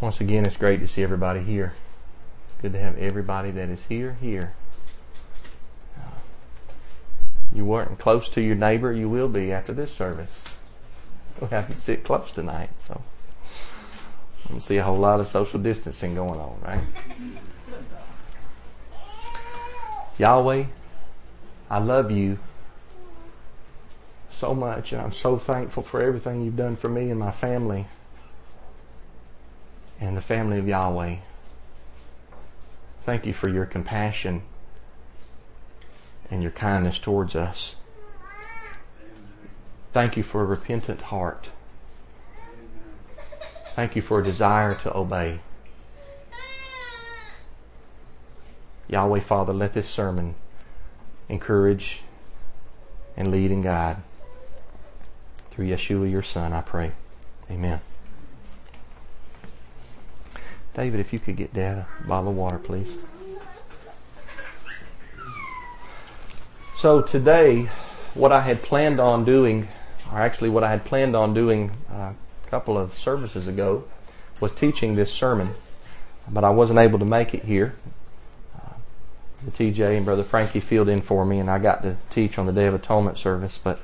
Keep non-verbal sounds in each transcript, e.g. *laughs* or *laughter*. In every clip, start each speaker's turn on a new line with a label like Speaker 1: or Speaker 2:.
Speaker 1: Once again, it's great to see everybody here. Good to have everybody that is here here. Uh, you weren't close to your neighbor, you will be after this service. We have to sit close tonight, so we see a whole lot of social distancing going on, right? Yahweh, I love you so much, and I'm so thankful for everything you've done for me and my family and the family of Yahweh. Thank you for your compassion and your kindness towards us. Thank you for a repentant heart. Thank you for a desire to obey. Yahweh Father, let this sermon encourage and lead and guide. Through Yeshua, your Son, I pray. Amen. David, if you could get Dad a bottle of water, please. So today, what I had planned on doing, or actually what I had planned on doing uh, a couple of services ago, was teaching this sermon, but I wasn't able to make it here. Uh, the TJ and Brother Frankie filled in for me, and I got to teach on the Day of Atonement service, but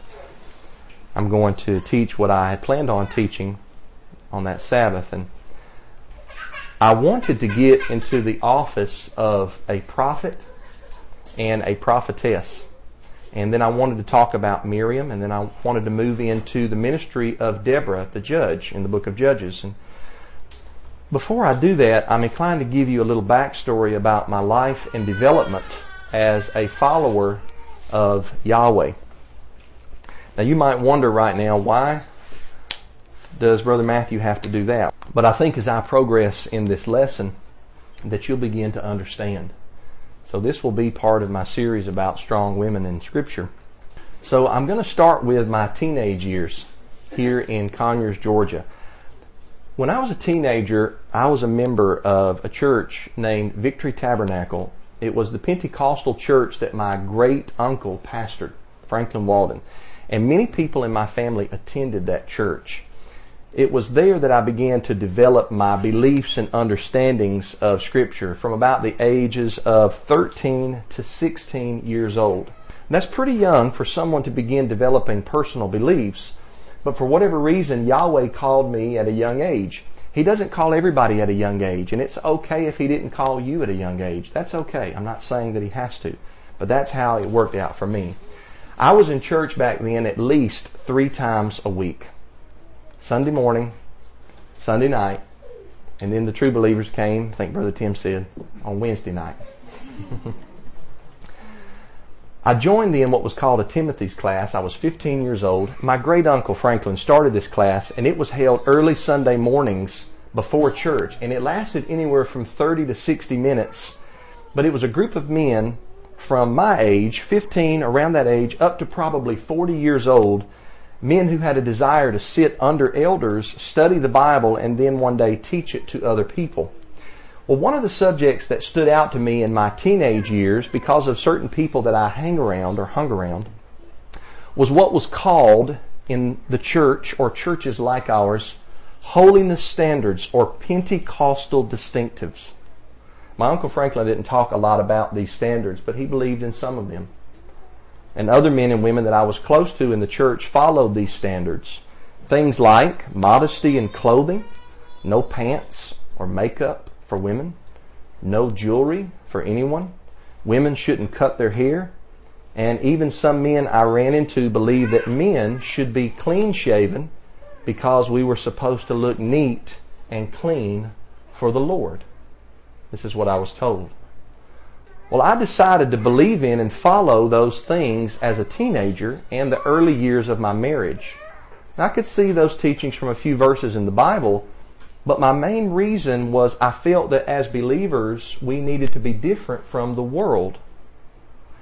Speaker 1: I'm going to teach what I had planned on teaching on that Sabbath, and I wanted to get into the office of a prophet and a prophetess. And then I wanted to talk about Miriam, and then I wanted to move into the ministry of Deborah, the judge, in the book of Judges. And before I do that, I'm inclined to give you a little backstory about my life and development as a follower of Yahweh. Now you might wonder right now, why does Brother Matthew have to do that? But I think as I progress in this lesson, that you'll begin to understand. So this will be part of my series about strong women in scripture. So I'm going to start with my teenage years here in Conyers, Georgia. When I was a teenager, I was a member of a church named Victory Tabernacle. It was the Pentecostal church that my great uncle pastored, Franklin Walden. And many people in my family attended that church. It was there that I began to develop my beliefs and understandings of scripture from about the ages of 13 to 16 years old. That's pretty young for someone to begin developing personal beliefs, but for whatever reason, Yahweh called me at a young age. He doesn't call everybody at a young age, and it's okay if He didn't call you at a young age. That's okay. I'm not saying that He has to, but that's how it worked out for me. I was in church back then at least three times a week. Sunday morning, Sunday night, and then the true believers came, I think Brother Tim said, on Wednesday night. *laughs* I joined in what was called a Timothy's class. I was 15 years old. My great uncle Franklin started this class, and it was held early Sunday mornings before church, and it lasted anywhere from 30 to 60 minutes. But it was a group of men from my age, 15, around that age, up to probably 40 years old, men who had a desire to sit under elders, study the Bible, and then one day teach it to other people. Well, one of the subjects that stood out to me in my teenage years, because of certain people that I hang around or hung around, was what was called in the church or churches like ours, holiness standards or Pentecostal distinctives. My Uncle Franklin didn't talk a lot about these standards, but he believed in some of them. And other men and women that I was close to in the church followed these standards. Things like modesty in clothing, no pants or makeup for women, no jewelry for anyone, women shouldn't cut their hair, and even some men I ran into believed that men should be clean shaven because we were supposed to look neat and clean for the Lord. This is what I was told. Well, I decided to believe in and follow those things as a teenager and the early years of my marriage. I could see those teachings from a few verses in the Bible, but my main reason was I felt that as believers, we needed to be different from the world.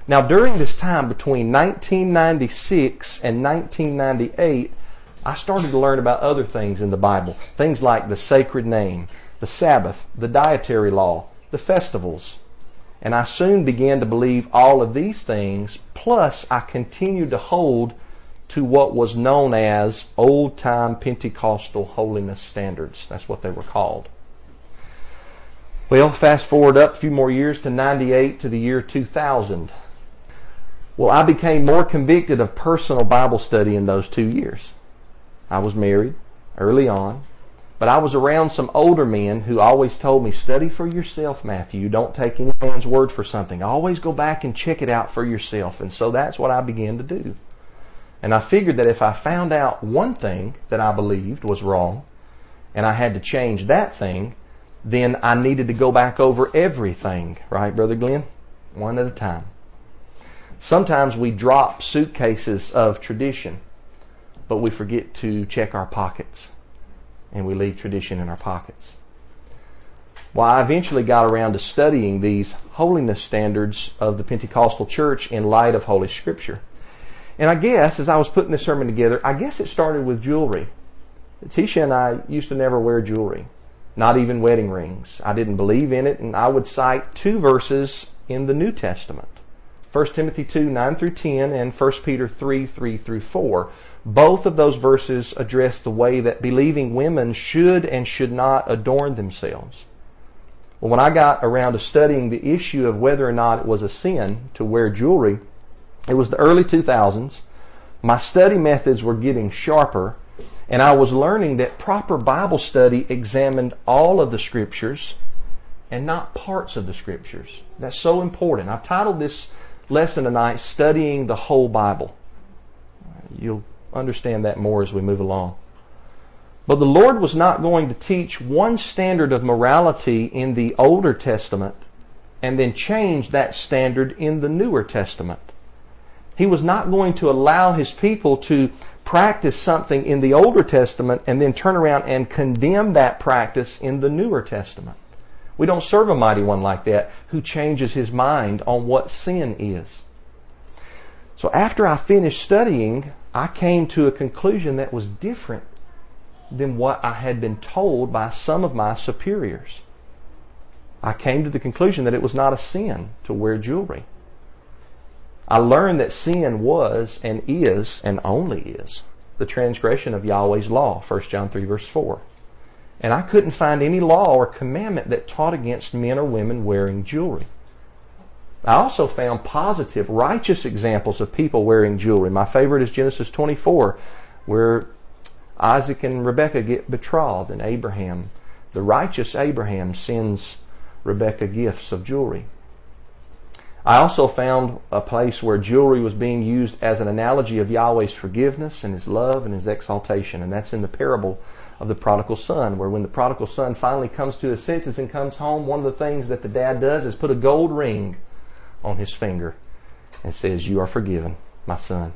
Speaker 1: Now, during this time between 1996 and 1998, I started to learn about other things in the Bible. Things like the sacred name, the Sabbath, the dietary law, the festivals. And I soon began to believe all of these things, plus I continued to hold to what was known as old time Pentecostal holiness standards. That's what they were called. Well, fast forward up a few more years to 98 to the year 2000. Well, I became more convicted of personal Bible study in those two years. I was married early on, but I was around some older men who always told me, study for yourself, Matthew. Don't take any man's word for something. Always go back and check it out for yourself. And so that's what I began to do. And I figured that if I found out one thing that I believed was wrong, and I had to change that thing, then I needed to go back over everything. Right, Brother Glenn? One at a time. Sometimes we drop suitcases of tradition, but we forget to check our pockets and we leave tradition in our pockets. Well, I eventually got around to studying these holiness standards of the Pentecostal church in light of Holy Scripture. And I guess as I was putting this sermon together, I guess it started with jewelry. Tisha and I used to never wear jewelry, not even wedding rings. I didn't believe in it, and I would cite two verses in the New Testament. 1 Timothy 2, 9 through 10, and 1 Peter 3, 3 through 4. Both of those verses address the way that believing women should and should not adorn themselves. Well, when I got around to studying the issue of whether or not it was a sin to wear jewelry, it was the early 2000s. My study methods were getting sharper, and I was learning that proper Bible study examined all of the scriptures and not parts of the scriptures. That's so important. I've titled this lesson tonight, Studying the Whole Bible. You'll understand that more as we move along. But the Lord was not going to teach one standard of morality in the Older Testament and then change that standard in the Newer Testament. He was not going to allow his people to practice something in the Older Testament and then turn around and condemn that practice in the Newer Testament. We don't serve a mighty one like that who changes his mind on what sin is. So after I finished studying, I came to a conclusion that was different than what I had been told by some of my superiors. I came to the conclusion that it was not a sin to wear jewelry. I learned that sin was and is and only is the transgression of Yahweh's law, 1 John 3 verse 4. And I couldn't find any law or commandment that taught against men or women wearing jewelry. I also found positive, righteous examples of people wearing jewelry. My favorite is Genesis 24, where Isaac and Rebekah get betrothed, and Abraham, the righteous Abraham, sends Rebekah gifts of jewelry. I also found a place where jewelry was being used as an analogy of Yahweh's forgiveness and His love and His exaltation, and that's in the parable of the prodigal son, where when the prodigal son finally comes to his senses and comes home, one of the things that the dad does is put a gold ring on his finger and says, You are forgiven, my son.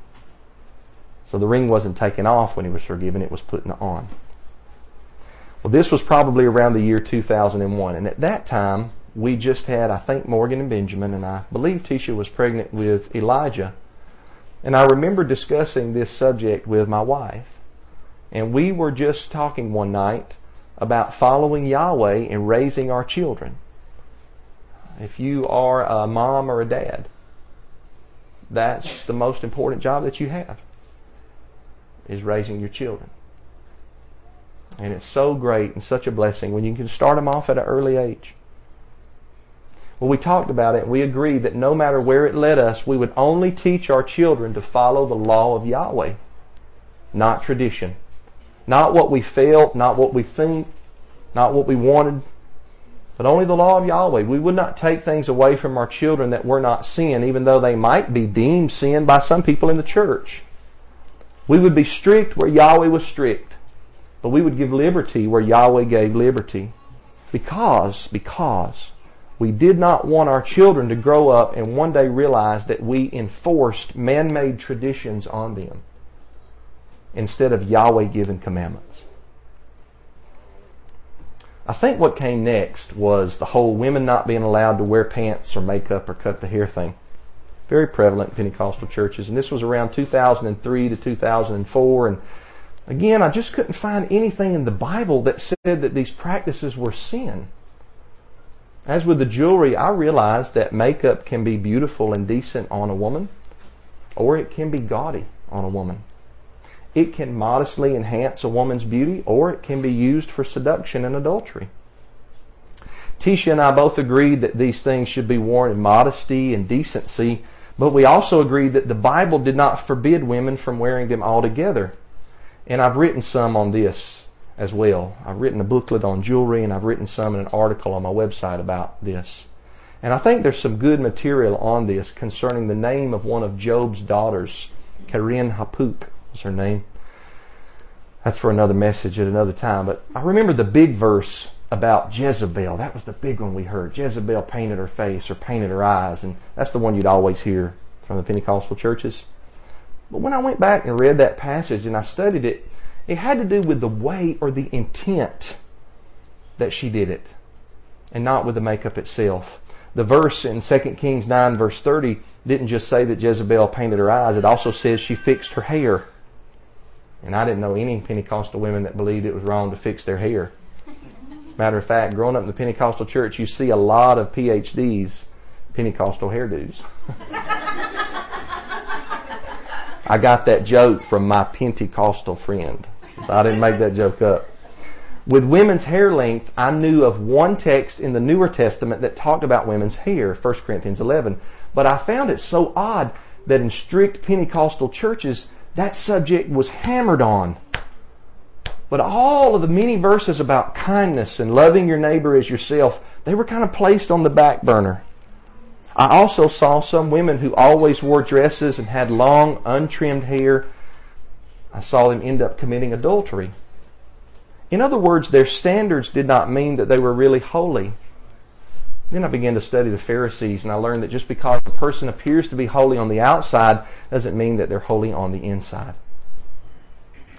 Speaker 1: So the ring wasn't taken off when he was forgiven, it was put on. Well, this was probably around the year 2001, and at that time, we just had, I think, Morgan and Benjamin, and I believe Tisha was pregnant with Elijah. And I remember discussing this subject with my wife. And we were just talking one night about following Yahweh and raising our children. If you are a mom or a dad, that's the most important job that you have is raising your children. And it's so great and such a blessing when you can start them off at an early age. Well, we talked about it we agreed that no matter where it led us, we would only teach our children to follow the law of Yahweh, not tradition. Not what we felt, not what we think, not what we wanted, but only the law of Yahweh. We would not take things away from our children that were not sin, even though they might be deemed sin by some people in the church. We would be strict where Yahweh was strict, but we would give liberty where Yahweh gave liberty. Because, because we did not want our children to grow up and one day realize that we enforced man-made traditions on them instead of Yahweh given commandments. I think what came next was the whole women not being allowed to wear pants or makeup or cut the hair thing. Very prevalent in Pentecostal churches. And this was around 2003 to 2004. And again, I just couldn't find anything in the Bible that said that these practices were sin. As with the jewelry, I realized that makeup can be beautiful and decent on a woman, or it can be gaudy on a woman. It can modestly enhance a woman's beauty or it can be used for seduction and adultery. Tisha and I both agreed that these things should be worn in modesty and decency, but we also agreed that the Bible did not forbid women from wearing them altogether. And I've written some on this as well. I've written a booklet on jewelry and I've written some in an article on my website about this. And I think there's some good material on this concerning the name of one of Job's daughters. Keren Happuch her name. That's for another message at another time. But I remember the big verse about Jezebel. That was the big one we heard. Jezebel painted her face or painted her eyes. And that's the one you'd always hear from the Pentecostal churches. But when I went back and read that passage and I studied it, it had to do with the way or the intent that she did it and not with the makeup itself the verse in 2 Kings 9 verse 30 didn't just say that Jezebel painted her eyes. It also says she fixed her hair. And I didn't know any Pentecostal women that believed it was wrong to fix their hair. As a matter of fact, growing up in the Pentecostal church, you see a lot of PhDs, Pentecostal hairdos. I got that joke from my Pentecostal friend. I didn't make that joke up. With women's hair length, I knew of one text in the Newer Testament that talked about women's hair, 1 Corinthians 11. But I found it so odd that in strict Pentecostal churches, that subject was hammered on. But all of the many verses about kindness and loving your neighbor as yourself, they were kind of placed on the back burner. I also saw some women who always wore dresses and had long, untrimmed hair. I saw them end up committing adultery. In other words, their standards did not mean that they were really holy. Then I began to study the Pharisees and I learned that just because a person appears to be holy on the outside doesn't mean that they're holy on the inside.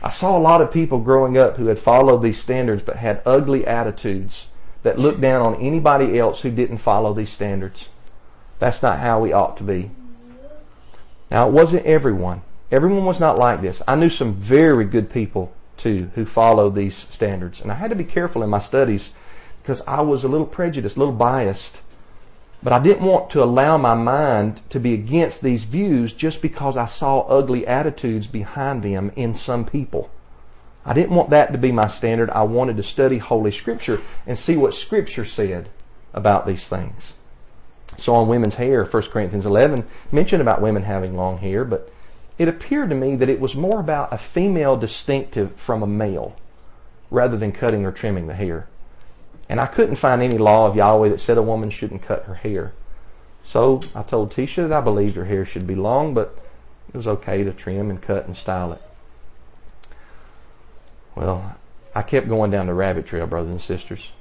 Speaker 1: I saw a lot of people growing up who had followed these standards but had ugly attitudes that looked down on anybody else who didn't follow these standards. That's not how we ought to be. Now it wasn't everyone. Everyone was not like this. I knew some very good people too who followed these standards. And I had to be careful in my studies because I was a little prejudiced, a little biased. But I didn't want to allow my mind to be against these views just because I saw ugly attitudes behind them in some people. I didn't want that to be my standard. I wanted to study Holy Scripture and see what Scripture said about these things. So on women's hair, 1 Corinthians 11 mentioned about women having long hair, but it appeared to me that it was more about a female distinctive from a male rather than cutting or trimming the hair. And I couldn't find any law of Yahweh that said a woman shouldn't cut her hair. So I told Tisha that I believed her hair should be long, but it was okay to trim and cut and style it. Well, I kept going down the rabbit trail, brothers and sisters.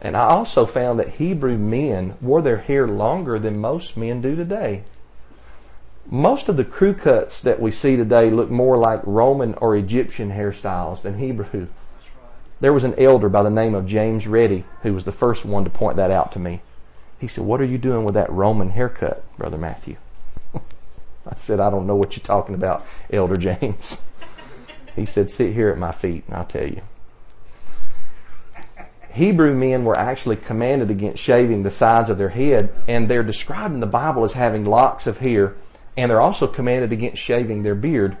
Speaker 1: And I also found that Hebrew men wore their hair longer than most men do today most of the crew cuts that we see today look more like Roman or Egyptian hairstyles than Hebrew. There was an elder by the name of James Reddy who was the first one to point that out to me. He said, What are you doing with that Roman haircut, Brother Matthew? *laughs* I said, I don't know what you're talking about, Elder James. *laughs* he said, Sit here at my feet and I'll tell you. Hebrew men were actually commanded against shaving the sides of their head, and they're described in the Bible as having locks of hair and they're also commanded against shaving their beard.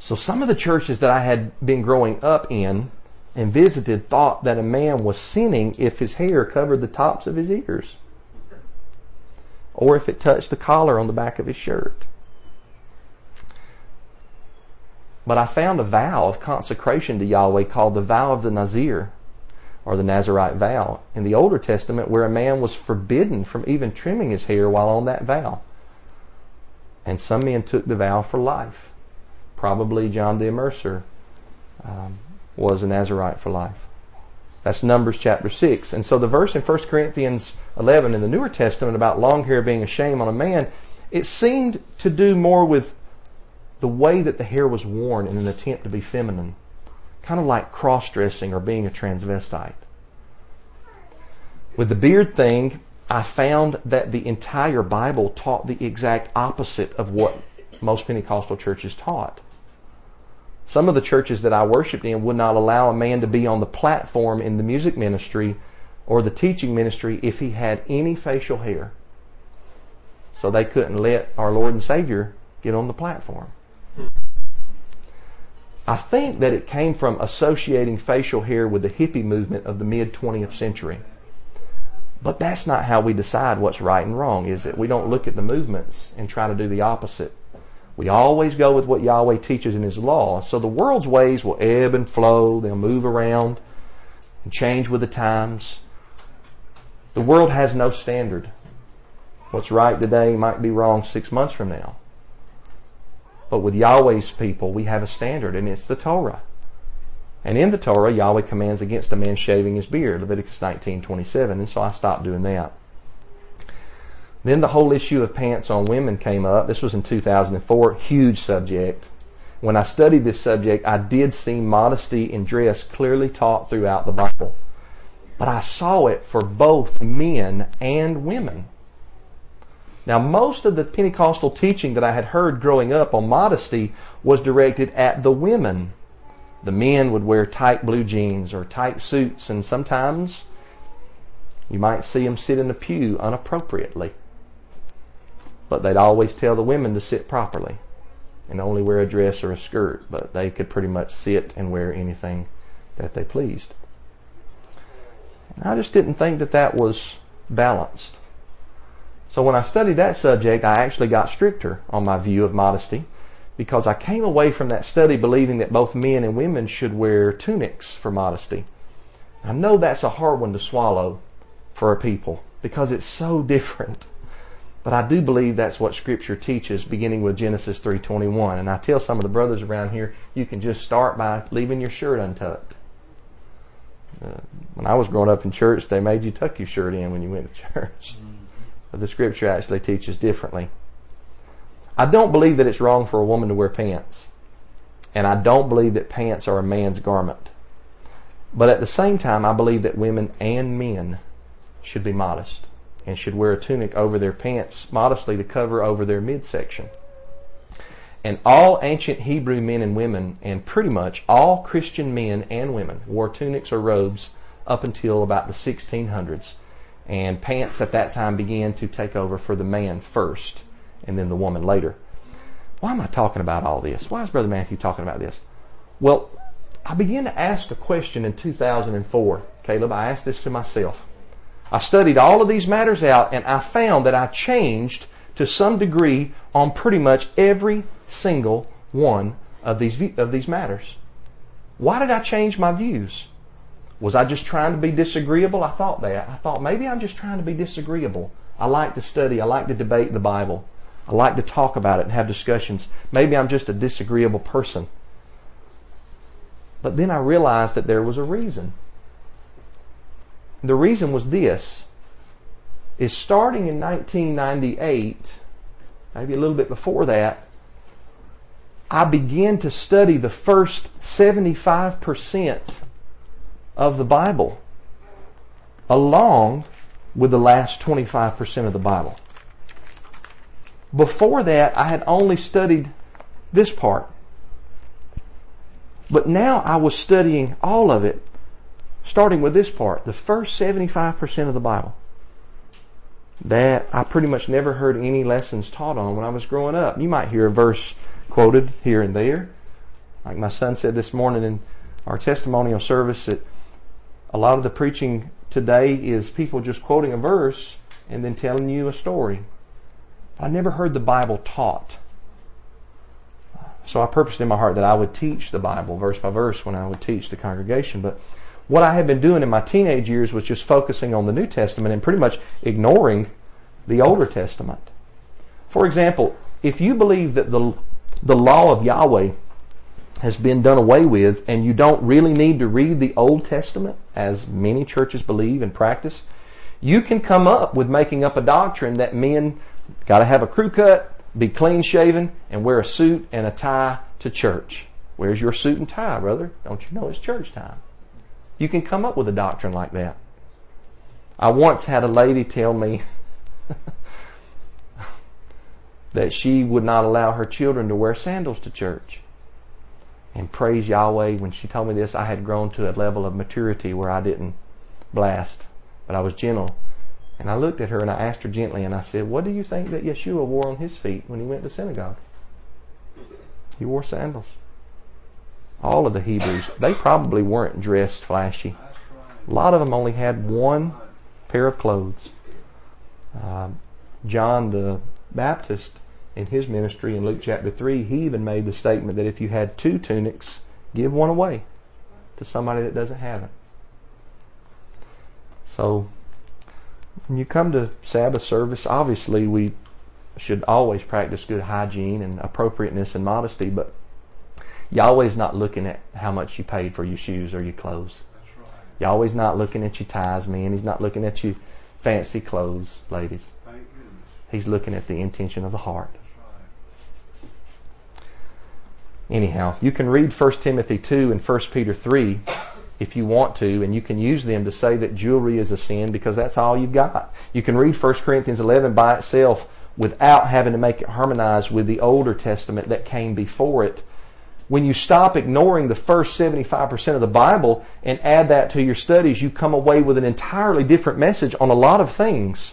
Speaker 1: So some of the churches that I had been growing up in and visited thought that a man was sinning if his hair covered the tops of his ears or if it touched the collar on the back of his shirt. But I found a vow of consecration to Yahweh called the vow of the Nazir or the Nazarite vow in the Older Testament where a man was forbidden from even trimming his hair while on that vow. And some men took the vow for life. Probably John the Immerser um, was a Nazarite for life. That's Numbers chapter 6. And so the verse in 1 Corinthians 11 in the Newer Testament about long hair being a shame on a man, it seemed to do more with the way that the hair was worn in an attempt to be feminine. Kind of like cross dressing or being a transvestite. With the beard thing, I found that the entire Bible taught the exact opposite of what most Pentecostal churches taught. Some of the churches that I worshiped in would not allow a man to be on the platform in the music ministry or the teaching ministry if he had any facial hair. So they couldn't let our Lord and Savior get on the platform. I think that it came from associating facial hair with the hippie movement of the mid 20th century. But that's not how we decide what's right and wrong, is it? We don't look at the movements and try to do the opposite. We always go with what Yahweh teaches in His law. So the world's ways will ebb and flow. They'll move around and change with the times. The world has no standard. What's right today might be wrong six months from now. But with Yahweh's people, we have a standard, and it's the Torah. And in the Torah, Yahweh commands against a man shaving his beard, Leviticus 19:27, and so I stopped doing that. Then the whole issue of pants on women came up. This was in 2004, huge subject. When I studied this subject, I did see modesty in dress clearly taught throughout the Bible. But I saw it for both men and women. Now, most of the Pentecostal teaching that I had heard growing up on modesty was directed at the women. The men would wear tight blue jeans or tight suits, and sometimes you might see them sit in a pew inappropriately. But they'd always tell the women to sit properly and only wear a dress or a skirt, but they could pretty much sit and wear anything that they pleased. I just didn't think that that was balanced. So when I studied that subject, I actually got stricter on my view of modesty because I came away from that study believing that both men and women should wear tunics for modesty. I know that's a hard one to swallow for a people because it's so *laughs* different. But I do believe that's what scripture teaches beginning with Genesis 3:21. And I tell some of the brothers around here, you can just start by leaving your shirt untucked. Uh, when I was growing up in church, they made you tuck your shirt in when you went to *laughs* church. But the scripture actually teaches differently. I don't believe that it's wrong for a woman to wear pants. And I don't believe that pants are a man's garment. But at the same time, I believe that women and men should be modest and should wear a tunic over their pants modestly to cover over their midsection. And all ancient Hebrew men and women, and pretty much all Christian men and women, wore tunics or robes up until about the 1600s and pants at that time began to take over for the man first and then the woman later. Why am I talking about all this? Why is Brother Matthew talking about this? Well, I began to ask a question in 2004. Caleb, I asked this to myself. I studied all of these matters out and I found that I changed to some degree on pretty much every single one of these, of these matters. Why did I change my views? Was I just trying to be disagreeable? I thought that. I thought maybe I'm just trying to be disagreeable. I like to study. I like to debate the Bible. I like to talk about it and have discussions. Maybe I'm just a disagreeable person. But then I realized that there was a reason. The reason was this is starting in 1998, maybe a little bit before that, I began to study the first 75% of the Bible, along with the last 25% of the Bible. Before that, I had only studied this part. But now I was studying all of it, starting with this part, the first 75% of the Bible. That I pretty much never heard any lessons taught on when I was growing up. You might hear a verse quoted here and there. Like my son said this morning in our testimonial service that a lot of the preaching today is people just quoting a verse and then telling you a story. I never heard the Bible taught. So I purposed in my heart that I would teach the Bible verse by verse when I would teach the congregation. But what I had been doing in my teenage years was just focusing on the New Testament and pretty much ignoring the Older Testament. For example, if you believe that the, the law of Yahweh has been done away with and you don't really need to read the Old Testament, as many churches believe and practice, you can come up with making up a doctrine that men gotta have a crew cut, be clean shaven, and wear a suit and a tie to church. Where's your suit and tie, brother? Don't you know it's church time? You can come up with a doctrine like that. I once had a lady tell me *laughs* that she would not allow her children to wear sandals to church and praise Yahweh. When she told me this, I had grown to a level of maturity where I didn't blast, but I was gentle. And I looked at her and I asked her gently and I said, What do you think that Yeshua wore on his feet when he went to synagogue? He wore sandals. All of the Hebrews, they probably weren't dressed flashy. A lot of them only had one pair of clothes. Uh, John the Baptist, in his ministry in Luke chapter 3, he even made the statement that if you had two tunics, give one away to somebody that doesn't have it. So, when you come to Sabbath service, obviously we should always practice good hygiene and appropriateness and modesty, but Yahweh's not looking at how much you paid for your shoes or your clothes. Right. Yahweh's not looking at your ties, man. He's not looking at your fancy clothes, ladies. He's looking at the intention of the heart. Anyhow, you can read 1 Timothy 2 and 1 Peter 3 if you want to, and you can use them to say that jewelry is a sin because that's all you've got. You can read 1 Corinthians 11 by itself without having to make it harmonize with the older testament that came before it. When you stop ignoring the first 75% of the Bible and add that to your studies, you come away with an entirely different message on a lot of things.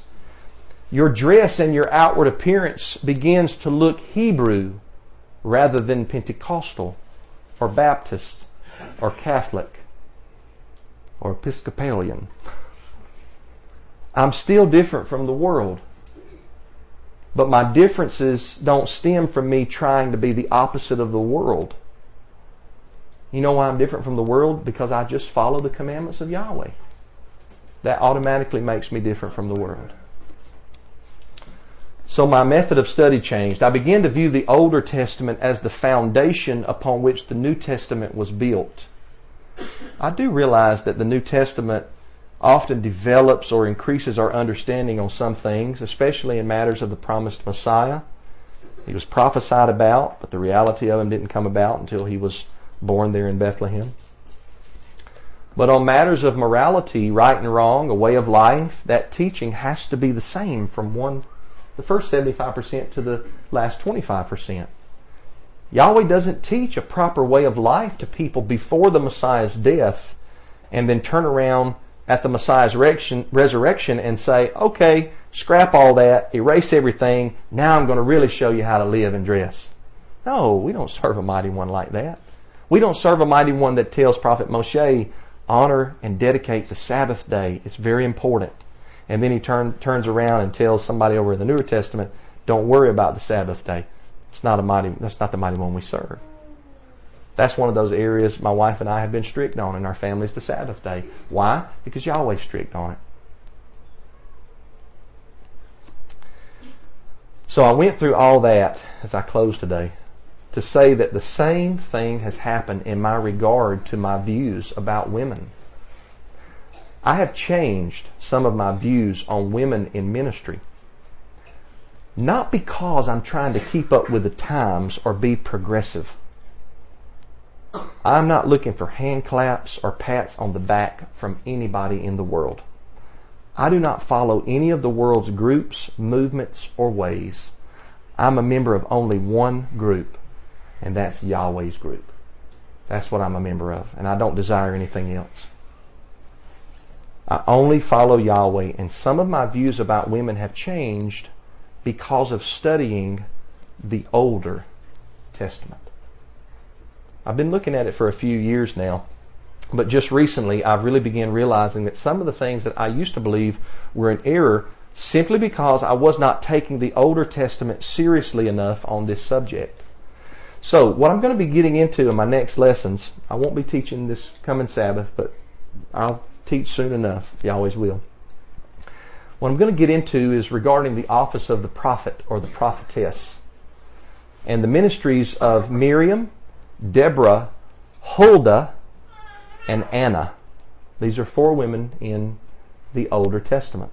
Speaker 1: Your dress and your outward appearance begins to look Hebrew rather than Pentecostal or Baptist or Catholic or Episcopalian. I'm still different from the world. But my differences don't stem from me trying to be the opposite of the world. You know why I'm different from the world? Because I just follow the commandments of Yahweh. That automatically makes me different from the world. So my method of study changed. I began to view the Older Testament as the foundation upon which the New Testament was built. I do realize that the New Testament often develops or increases our understanding on some things, especially in matters of the promised Messiah. He was prophesied about, but the reality of him didn't come about until he was born there in Bethlehem. But on matters of morality, right and wrong, a way of life, that teaching has to be the same from one, the first 75% to the last 25%. Yahweh doesn't teach a proper way of life to people before the Messiah's death and then turn around at the Messiah's resurrection and say, okay, scrap all that, erase everything, now I'm going to really show you how to live and dress. No, we don't serve a mighty one like that. We don't serve a mighty one that tells Prophet Moshe, honor and dedicate the Sabbath day. It's very important. And then he turn, turns around and tells somebody over in the Newer Testament, don't worry about the Sabbath day. It's not a mighty, that's not the mighty one we serve. That's one of those areas my wife and I have been strict on in our families the Sabbath day. Why? Because Yahweh's strict on it. So I went through all that as I close today to say that the same thing has happened in my regard to my views about women. I have changed some of my views on women in ministry. Not because I'm trying to keep up with the times or be progressive. I'm not looking for hand claps or pats on the back from anybody in the world. I do not follow any of the world's groups, movements, or ways. I'm a member of only one group, and that's Yahweh's group. That's what I'm a member of, and I don't desire anything else. I only follow Yahweh, and some of my views about women have changed because of studying the older Testament. I've been looking at it for a few years now, but just recently I've really began realizing that some of the things that I used to believe were in error simply because I was not taking the Older Testament seriously enough on this subject. So, what I'm going to be getting into in my next lessons, I won't be teaching this coming Sabbath, but I'll teach soon enough. You always will. What I'm going to get into is regarding the office of the prophet or the prophetess and the ministries of Miriam, Deborah, Huldah, and Anna. These are four women in the Older Testament.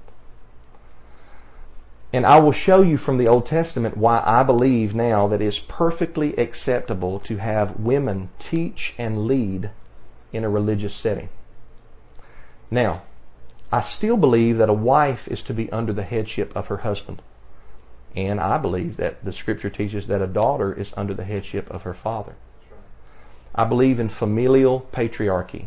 Speaker 1: And I will show you from the Old Testament why I believe now that it is perfectly acceptable to have women teach and lead in a religious setting. Now, I still believe that a wife is to be under the headship of her husband. And I believe that the scripture teaches that a daughter is under the headship of her father. I believe in familial patriarchy.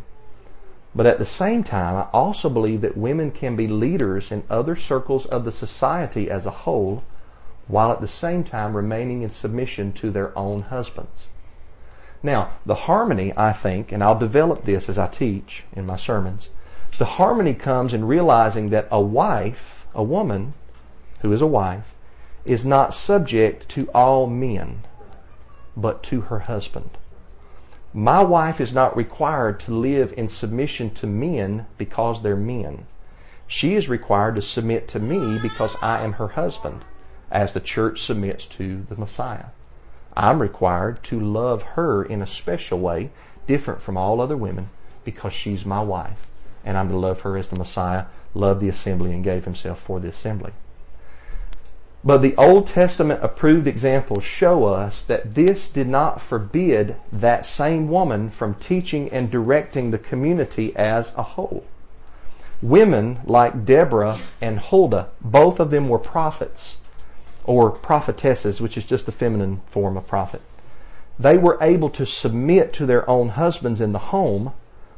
Speaker 1: But at the same time, I also believe that women can be leaders in other circles of the society as a whole, while at the same time remaining in submission to their own husbands. Now, the harmony, I think, and I'll develop this as I teach in my sermons, the harmony comes in realizing that a wife, a woman who is a wife, is not subject to all men, but to her husband. My wife is not required to live in submission to men because they're men. She is required to submit to me because I am her husband, as the church submits to the Messiah. I'm required to love her in a special way, different from all other women, because she's my wife. And I'm to love her as the Messiah loved the assembly and gave himself for the assembly. But the Old Testament approved examples show us that this did not forbid that same woman from teaching and directing the community as a whole. Women like Deborah and Huldah, both of them were prophets or prophetesses, which is just the feminine form of prophet. They were able to submit to their own husbands in the home,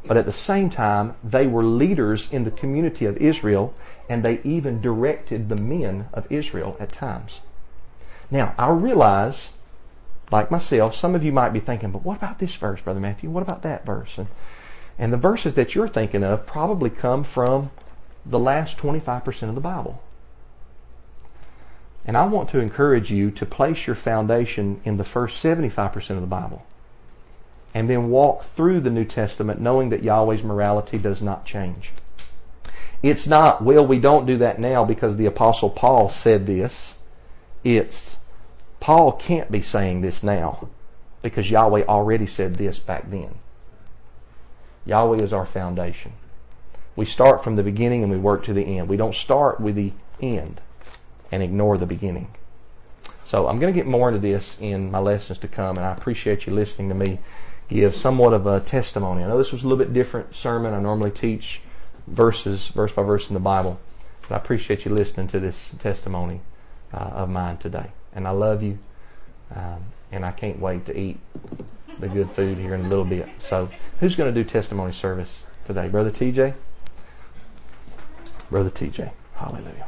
Speaker 1: but at the same time, they were leaders in the community of Israel and they even directed the men of Israel at times. Now, I realize, like myself, some of you might be thinking, but what about this verse, Brother Matthew? What about that verse? And, and the verses that you're thinking of probably come from the last 25% of the Bible. And I want to encourage you to place your foundation in the first 75% of the Bible. And then walk through the New Testament knowing that Yahweh's morality does not change. It's not, well, we don't do that now because the apostle Paul said this. It's, Paul can't be saying this now because Yahweh already said this back then. Yahweh is our foundation. We start from the beginning and we work to the end. We don't start with the end and ignore the beginning. So I'm going to get more into this in my lessons to come, and I appreciate you listening to me give somewhat of a testimony. I know this was a little bit different sermon. I normally teach verses, verse by verse in the Bible. But I appreciate you listening to this testimony uh, of mine today. And I love you. Um, and I can't wait to eat the good food here in a little bit. So, who's going to do testimony service today? Brother TJ? Brother TJ. Hallelujah.